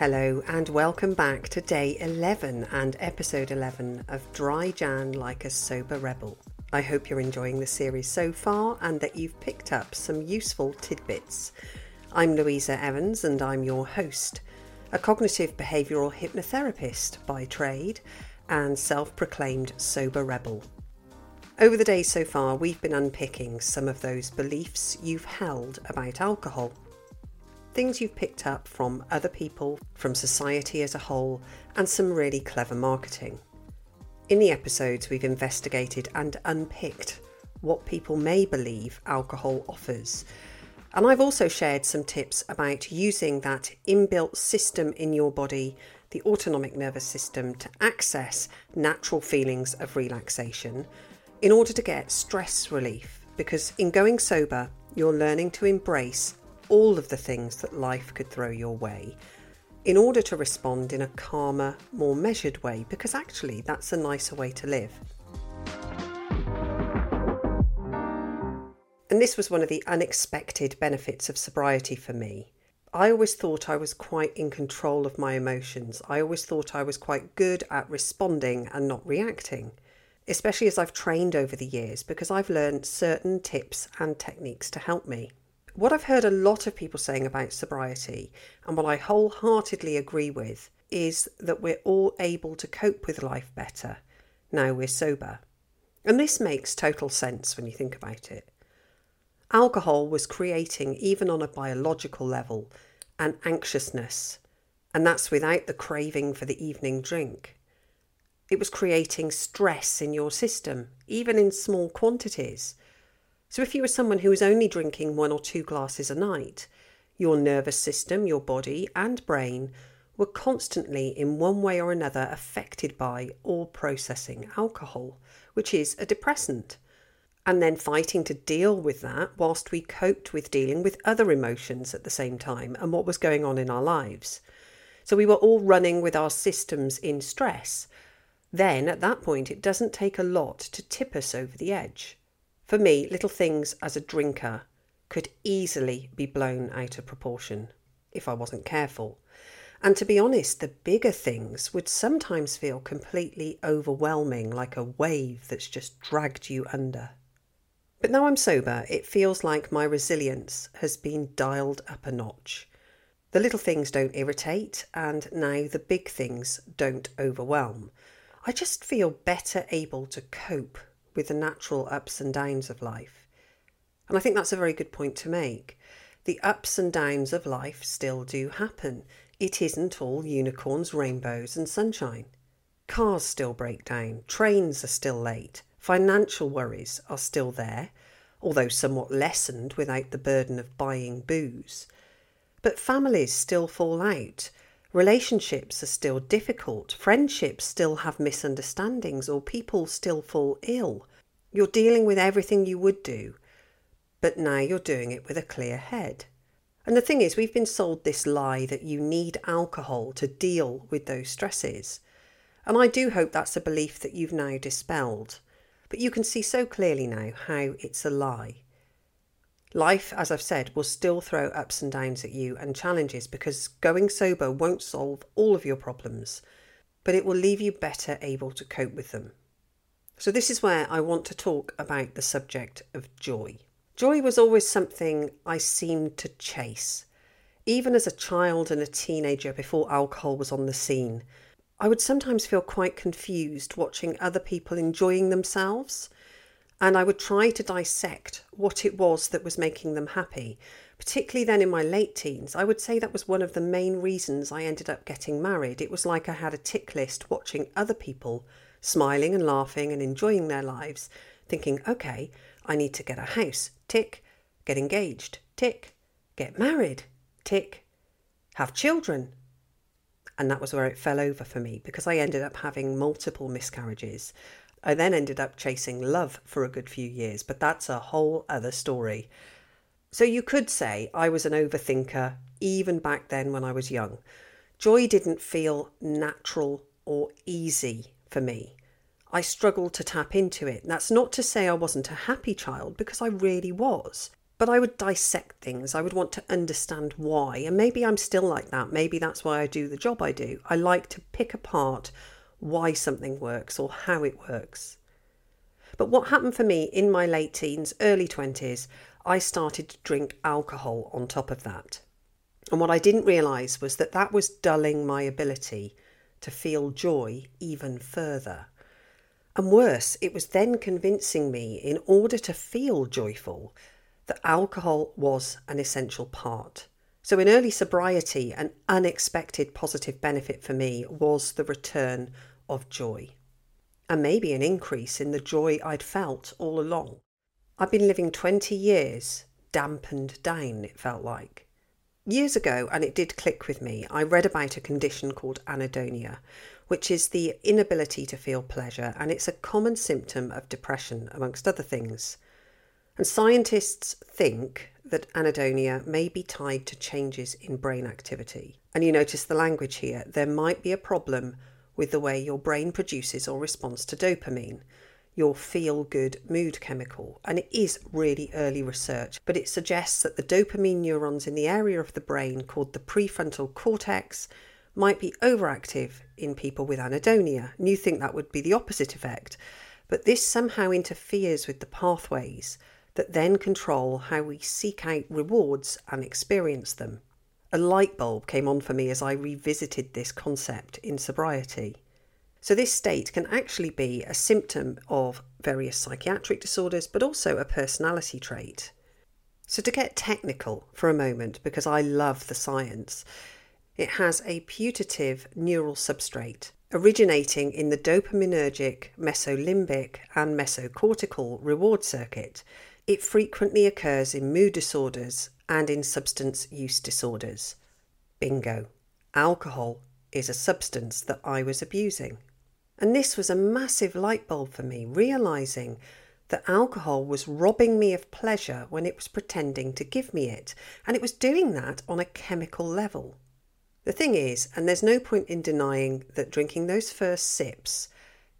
Hello, and welcome back to day 11 and episode 11 of Dry Jan Like a Sober Rebel. I hope you're enjoying the series so far and that you've picked up some useful tidbits. I'm Louisa Evans and I'm your host, a cognitive behavioural hypnotherapist by trade and self proclaimed sober rebel. Over the days so far, we've been unpicking some of those beliefs you've held about alcohol things you've picked up from other people, from society as a whole, and some really clever marketing. In the episodes, we've investigated and unpicked what people may believe alcohol offers. And I've also shared some tips about using that inbuilt system in your body, the autonomic nervous system, to access natural feelings of relaxation in order to get stress relief. Because in going sober, you're learning to embrace all of the things that life could throw your way in order to respond in a calmer, more measured way, because actually that's a nicer way to live. And this was one of the unexpected benefits of sobriety for me. I always thought I was quite in control of my emotions. I always thought I was quite good at responding and not reacting, especially as I've trained over the years because I've learned certain tips and techniques to help me. What I've heard a lot of people saying about sobriety, and what I wholeheartedly agree with, is that we're all able to cope with life better now we're sober. And this makes total sense when you think about it. Alcohol was creating, even on a biological level, an anxiousness, and that's without the craving for the evening drink. It was creating stress in your system, even in small quantities. So, if you were someone who was only drinking one or two glasses a night, your nervous system, your body, and brain were constantly, in one way or another, affected by or processing alcohol, which is a depressant. And then fighting to deal with that whilst we coped with dealing with other emotions at the same time and what was going on in our lives. So we were all running with our systems in stress. Then, at that point, it doesn't take a lot to tip us over the edge. For me, little things as a drinker could easily be blown out of proportion if I wasn't careful. And to be honest, the bigger things would sometimes feel completely overwhelming, like a wave that's just dragged you under. But now I'm sober, it feels like my resilience has been dialed up a notch. The little things don't irritate, and now the big things don't overwhelm. I just feel better able to cope with the natural ups and downs of life. And I think that's a very good point to make. The ups and downs of life still do happen. It isn't all unicorns, rainbows, and sunshine. Cars still break down, trains are still late, financial worries are still there, although somewhat lessened without the burden of buying booze. But families still fall out, Relationships are still difficult, friendships still have misunderstandings, or people still fall ill. You're dealing with everything you would do, but now you're doing it with a clear head. And the thing is, we've been sold this lie that you need alcohol to deal with those stresses. And I do hope that's a belief that you've now dispelled. But you can see so clearly now how it's a lie. Life, as I've said, will still throw ups and downs at you and challenges because going sober won't solve all of your problems, but it will leave you better able to cope with them. So, this is where I want to talk about the subject of joy. Joy was always something I seemed to chase. Even as a child and a teenager before alcohol was on the scene, I would sometimes feel quite confused watching other people enjoying themselves and I would try to dissect what it was that was making them happy. Particularly then in my late teens, I would say that was one of the main reasons I ended up getting married. It was like I had a tick list watching other people smiling and laughing and enjoying their lives, thinking, okay, I need to get a house, tick, get engaged, tick, get married, tick, have children. And that was where it fell over for me because I ended up having multiple miscarriages. I then ended up chasing love for a good few years, but that's a whole other story. So you could say I was an overthinker even back then when I was young. Joy didn't feel natural or easy for me. I struggled to tap into it. That's not to say I wasn't a happy child, because I really was. But I would dissect things. I would want to understand why. And maybe I'm still like that. Maybe that's why I do the job I do. I like to pick apart why something works or how it works. But what happened for me in my late teens, early 20s, I started to drink alcohol on top of that. And what I didn't realise was that that was dulling my ability to feel joy even further. And worse, it was then convincing me, in order to feel joyful, that alcohol was an essential part. So, in early sobriety, an unexpected positive benefit for me was the return of joy, and maybe an increase in the joy I'd felt all along. I'd been living 20 years dampened down, it felt like. Years ago, and it did click with me, I read about a condition called anhedonia, which is the inability to feel pleasure, and it's a common symptom of depression, amongst other things. And scientists think that anhedonia may be tied to changes in brain activity. And you notice the language here. There might be a problem with the way your brain produces or responds to dopamine your feel good mood chemical. And it is really early research, but it suggests that the dopamine neurons in the area of the brain called the prefrontal cortex might be overactive in people with anhedonia. And you think that would be the opposite effect, but this somehow interferes with the pathways that then control how we seek out rewards and experience them. A light bulb came on for me as I revisited this concept in sobriety. So, this state can actually be a symptom of various psychiatric disorders, but also a personality trait. So, to get technical for a moment, because I love the science, it has a putative neural substrate originating in the dopaminergic, mesolimbic, and mesocortical reward circuit. It frequently occurs in mood disorders and in substance use disorders. Bingo. Alcohol is a substance that I was abusing. And this was a massive light bulb for me, realizing that alcohol was robbing me of pleasure when it was pretending to give me it. And it was doing that on a chemical level. The thing is, and there's no point in denying that drinking those first sips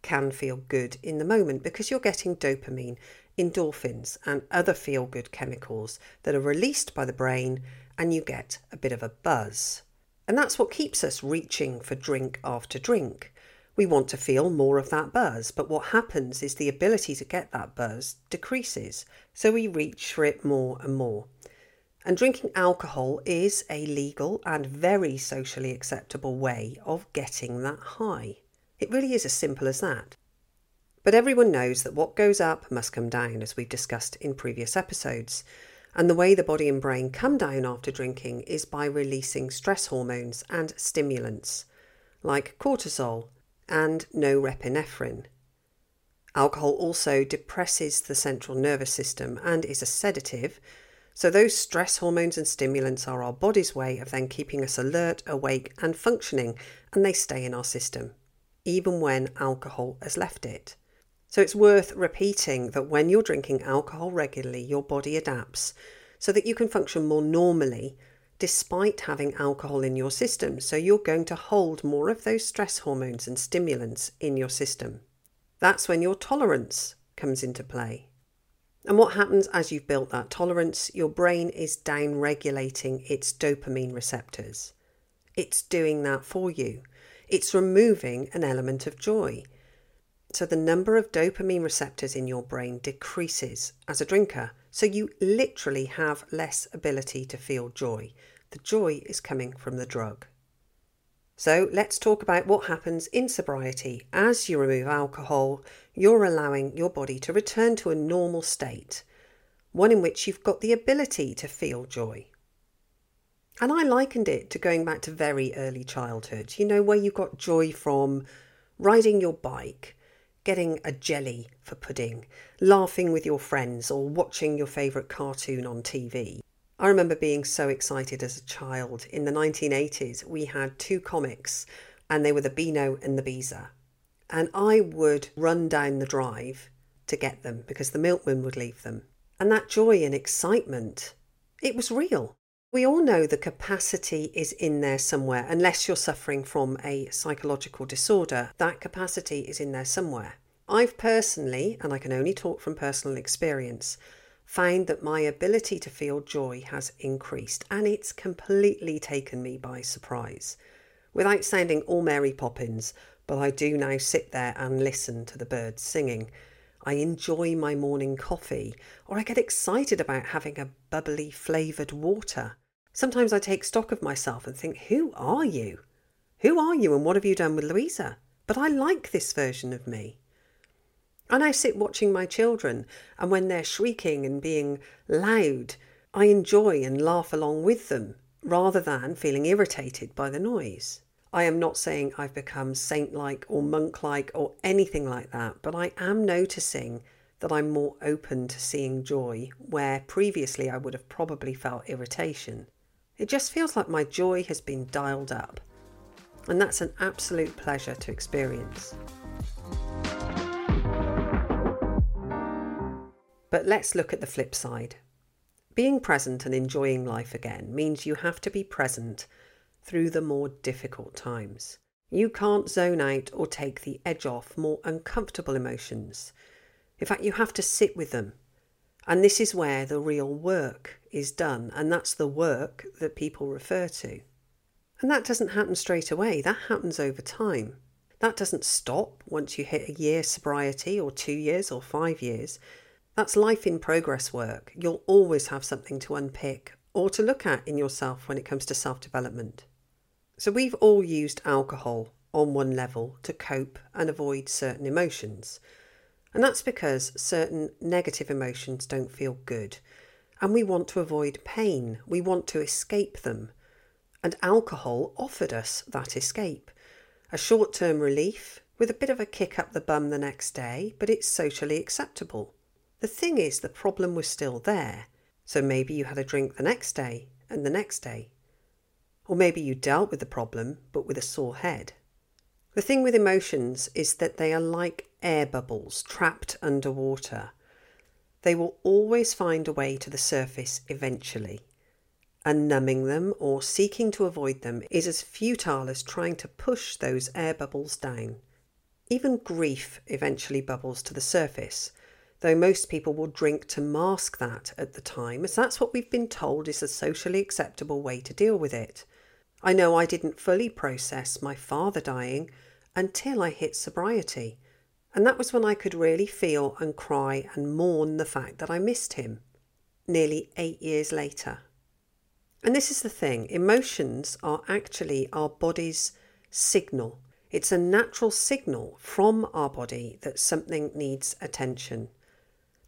can feel good in the moment because you're getting dopamine, endorphins, and other feel good chemicals that are released by the brain, and you get a bit of a buzz. And that's what keeps us reaching for drink after drink. We want to feel more of that buzz, but what happens is the ability to get that buzz decreases, so we reach for it more and more. And drinking alcohol is a legal and very socially acceptable way of getting that high. It really is as simple as that. But everyone knows that what goes up must come down, as we've discussed in previous episodes. And the way the body and brain come down after drinking is by releasing stress hormones and stimulants, like cortisol, and norepinephrine. Alcohol also depresses the central nervous system and is a sedative. So, those stress hormones and stimulants are our body's way of then keeping us alert, awake, and functioning, and they stay in our system, even when alcohol has left it. So, it's worth repeating that when you're drinking alcohol regularly, your body adapts so that you can function more normally despite having alcohol in your system. So you're going to hold more of those stress hormones and stimulants in your system. That's when your tolerance comes into play. And what happens as you've built that tolerance? Your brain is down regulating its dopamine receptors. It's doing that for you. It's removing an element of joy. So the number of dopamine receptors in your brain decreases as a drinker. So you literally have less ability to feel joy. The joy is coming from the drug. So let's talk about what happens in sobriety. As you remove alcohol, you're allowing your body to return to a normal state, one in which you've got the ability to feel joy. And I likened it to going back to very early childhood, you know, where you got joy from riding your bike, getting a jelly for pudding, laughing with your friends, or watching your favourite cartoon on TV. I remember being so excited as a child. In the 1980s, we had two comics, and they were the Beano and the Beezer. And I would run down the drive to get them because the milkman would leave them. And that joy and excitement, it was real. We all know the capacity is in there somewhere, unless you're suffering from a psychological disorder. That capacity is in there somewhere. I've personally, and I can only talk from personal experience, found that my ability to feel joy has increased and it's completely taken me by surprise. Without sounding all Mary Poppins, but I do now sit there and listen to the birds singing. I enjoy my morning coffee, or I get excited about having a bubbly flavoured water. Sometimes I take stock of myself and think, who are you? Who are you and what have you done with Louisa? But I like this version of me. And I sit watching my children, and when they're shrieking and being loud, I enjoy and laugh along with them rather than feeling irritated by the noise. I am not saying I've become saint like or monk like or anything like that, but I am noticing that I'm more open to seeing joy where previously I would have probably felt irritation. It just feels like my joy has been dialed up, and that's an absolute pleasure to experience. But let's look at the flip side. Being present and enjoying life again means you have to be present through the more difficult times. You can't zone out or take the edge off more uncomfortable emotions. In fact, you have to sit with them. And this is where the real work is done, and that's the work that people refer to. And that doesn't happen straight away, that happens over time. That doesn't stop once you hit a year sobriety, or two years, or five years. That's life in progress work. You'll always have something to unpick or to look at in yourself when it comes to self development. So we've all used alcohol on one level to cope and avoid certain emotions. And that's because certain negative emotions don't feel good. And we want to avoid pain, we want to escape them. And alcohol offered us that escape. A short term relief with a bit of a kick up the bum the next day, but it's socially acceptable. The thing is, the problem was still there. So maybe you had a drink the next day and the next day. Or maybe you dealt with the problem, but with a sore head. The thing with emotions is that they are like air bubbles trapped underwater. They will always find a way to the surface eventually. And numbing them or seeking to avoid them is as futile as trying to push those air bubbles down. Even grief eventually bubbles to the surface, though most people will drink to mask that at the time, as that's what we've been told is a socially acceptable way to deal with it. I know I didn't fully process my father dying until I hit sobriety, and that was when I could really feel and cry and mourn the fact that I missed him nearly eight years later. And this is the thing emotions are actually our body's signal. It's a natural signal from our body that something needs attention.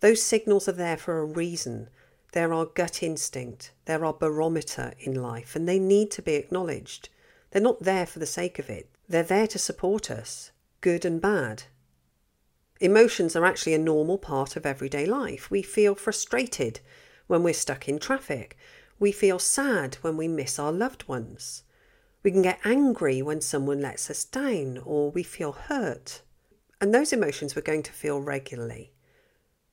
Those signals are there for a reason, they're our gut instinct, they're our barometer in life, and they need to be acknowledged. They're not there for the sake of it, they're there to support us, good and bad. Emotions are actually a normal part of everyday life. We feel frustrated when we're stuck in traffic. We feel sad when we miss our loved ones. We can get angry when someone lets us down or we feel hurt. And those emotions we're going to feel regularly.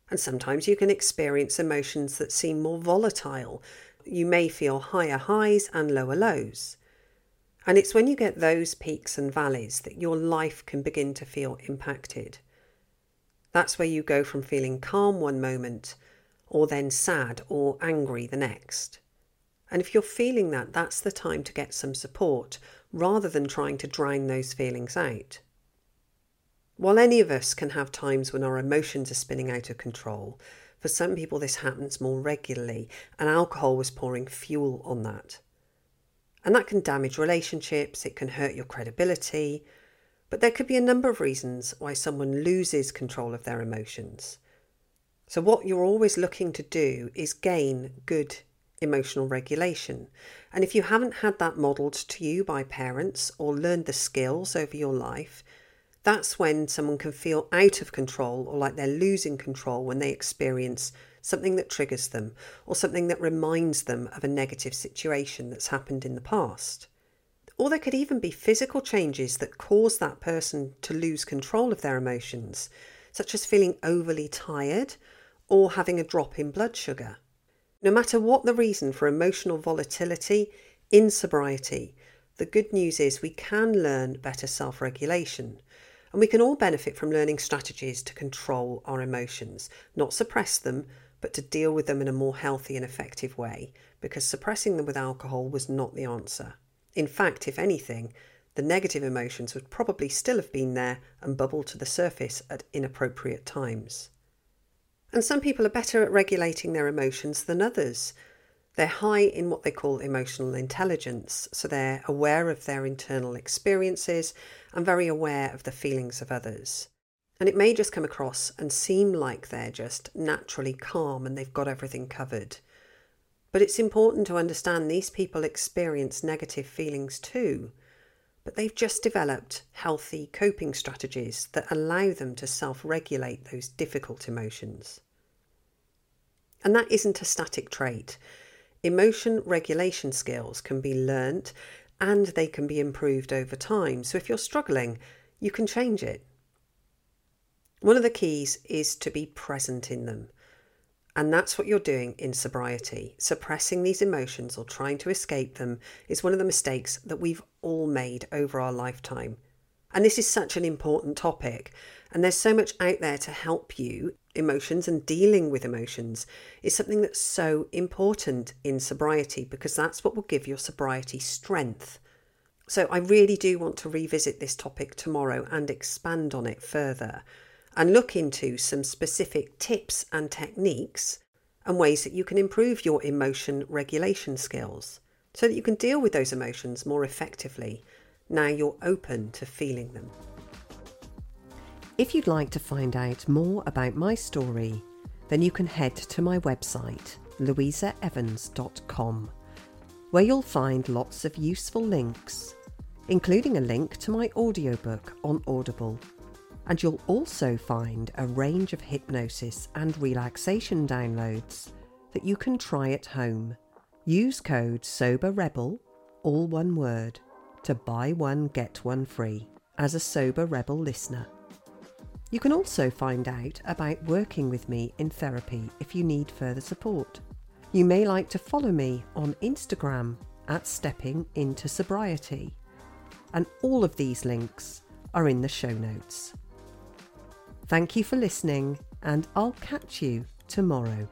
And sometimes you can experience emotions that seem more volatile. You may feel higher highs and lower lows. And it's when you get those peaks and valleys that your life can begin to feel impacted. That's where you go from feeling calm one moment, or then sad or angry the next. And if you're feeling that, that's the time to get some support rather than trying to drown those feelings out. While any of us can have times when our emotions are spinning out of control, for some people this happens more regularly, and alcohol was pouring fuel on that. And that can damage relationships, it can hurt your credibility, but there could be a number of reasons why someone loses control of their emotions. So, what you're always looking to do is gain good emotional regulation. And if you haven't had that modelled to you by parents or learned the skills over your life, that's when someone can feel out of control or like they're losing control when they experience something that triggers them or something that reminds them of a negative situation that's happened in the past. Or there could even be physical changes that cause that person to lose control of their emotions, such as feeling overly tired or having a drop in blood sugar. No matter what the reason for emotional volatility in sobriety, the good news is we can learn better self regulation and we can all benefit from learning strategies to control our emotions, not suppress them, but to deal with them in a more healthy and effective way, because suppressing them with alcohol was not the answer. In fact, if anything, the negative emotions would probably still have been there and bubbled to the surface at inappropriate times. And some people are better at regulating their emotions than others. They're high in what they call emotional intelligence, so they're aware of their internal experiences and very aware of the feelings of others. And it may just come across and seem like they're just naturally calm and they've got everything covered. But it's important to understand these people experience negative feelings too, but they've just developed healthy coping strategies that allow them to self regulate those difficult emotions. And that isn't a static trait. Emotion regulation skills can be learnt and they can be improved over time. So if you're struggling, you can change it. One of the keys is to be present in them. And that's what you're doing in sobriety. Suppressing these emotions or trying to escape them is one of the mistakes that we've all made over our lifetime. And this is such an important topic. And there's so much out there to help you. Emotions and dealing with emotions is something that's so important in sobriety because that's what will give your sobriety strength. So I really do want to revisit this topic tomorrow and expand on it further and look into some specific tips and techniques and ways that you can improve your emotion regulation skills so that you can deal with those emotions more effectively now you're open to feeling them. If you'd like to find out more about my story, then you can head to my website, louisaevans.com, where you'll find lots of useful links, including a link to my audiobook on Audible and you'll also find a range of hypnosis and relaxation downloads that you can try at home. Use code SOBERREBEL, all one word, to buy one get one free as a Sober Rebel listener. You can also find out about working with me in therapy if you need further support. You may like to follow me on Instagram at Stepping Into Sobriety. And all of these links are in the show notes. Thank you for listening, and I'll catch you tomorrow.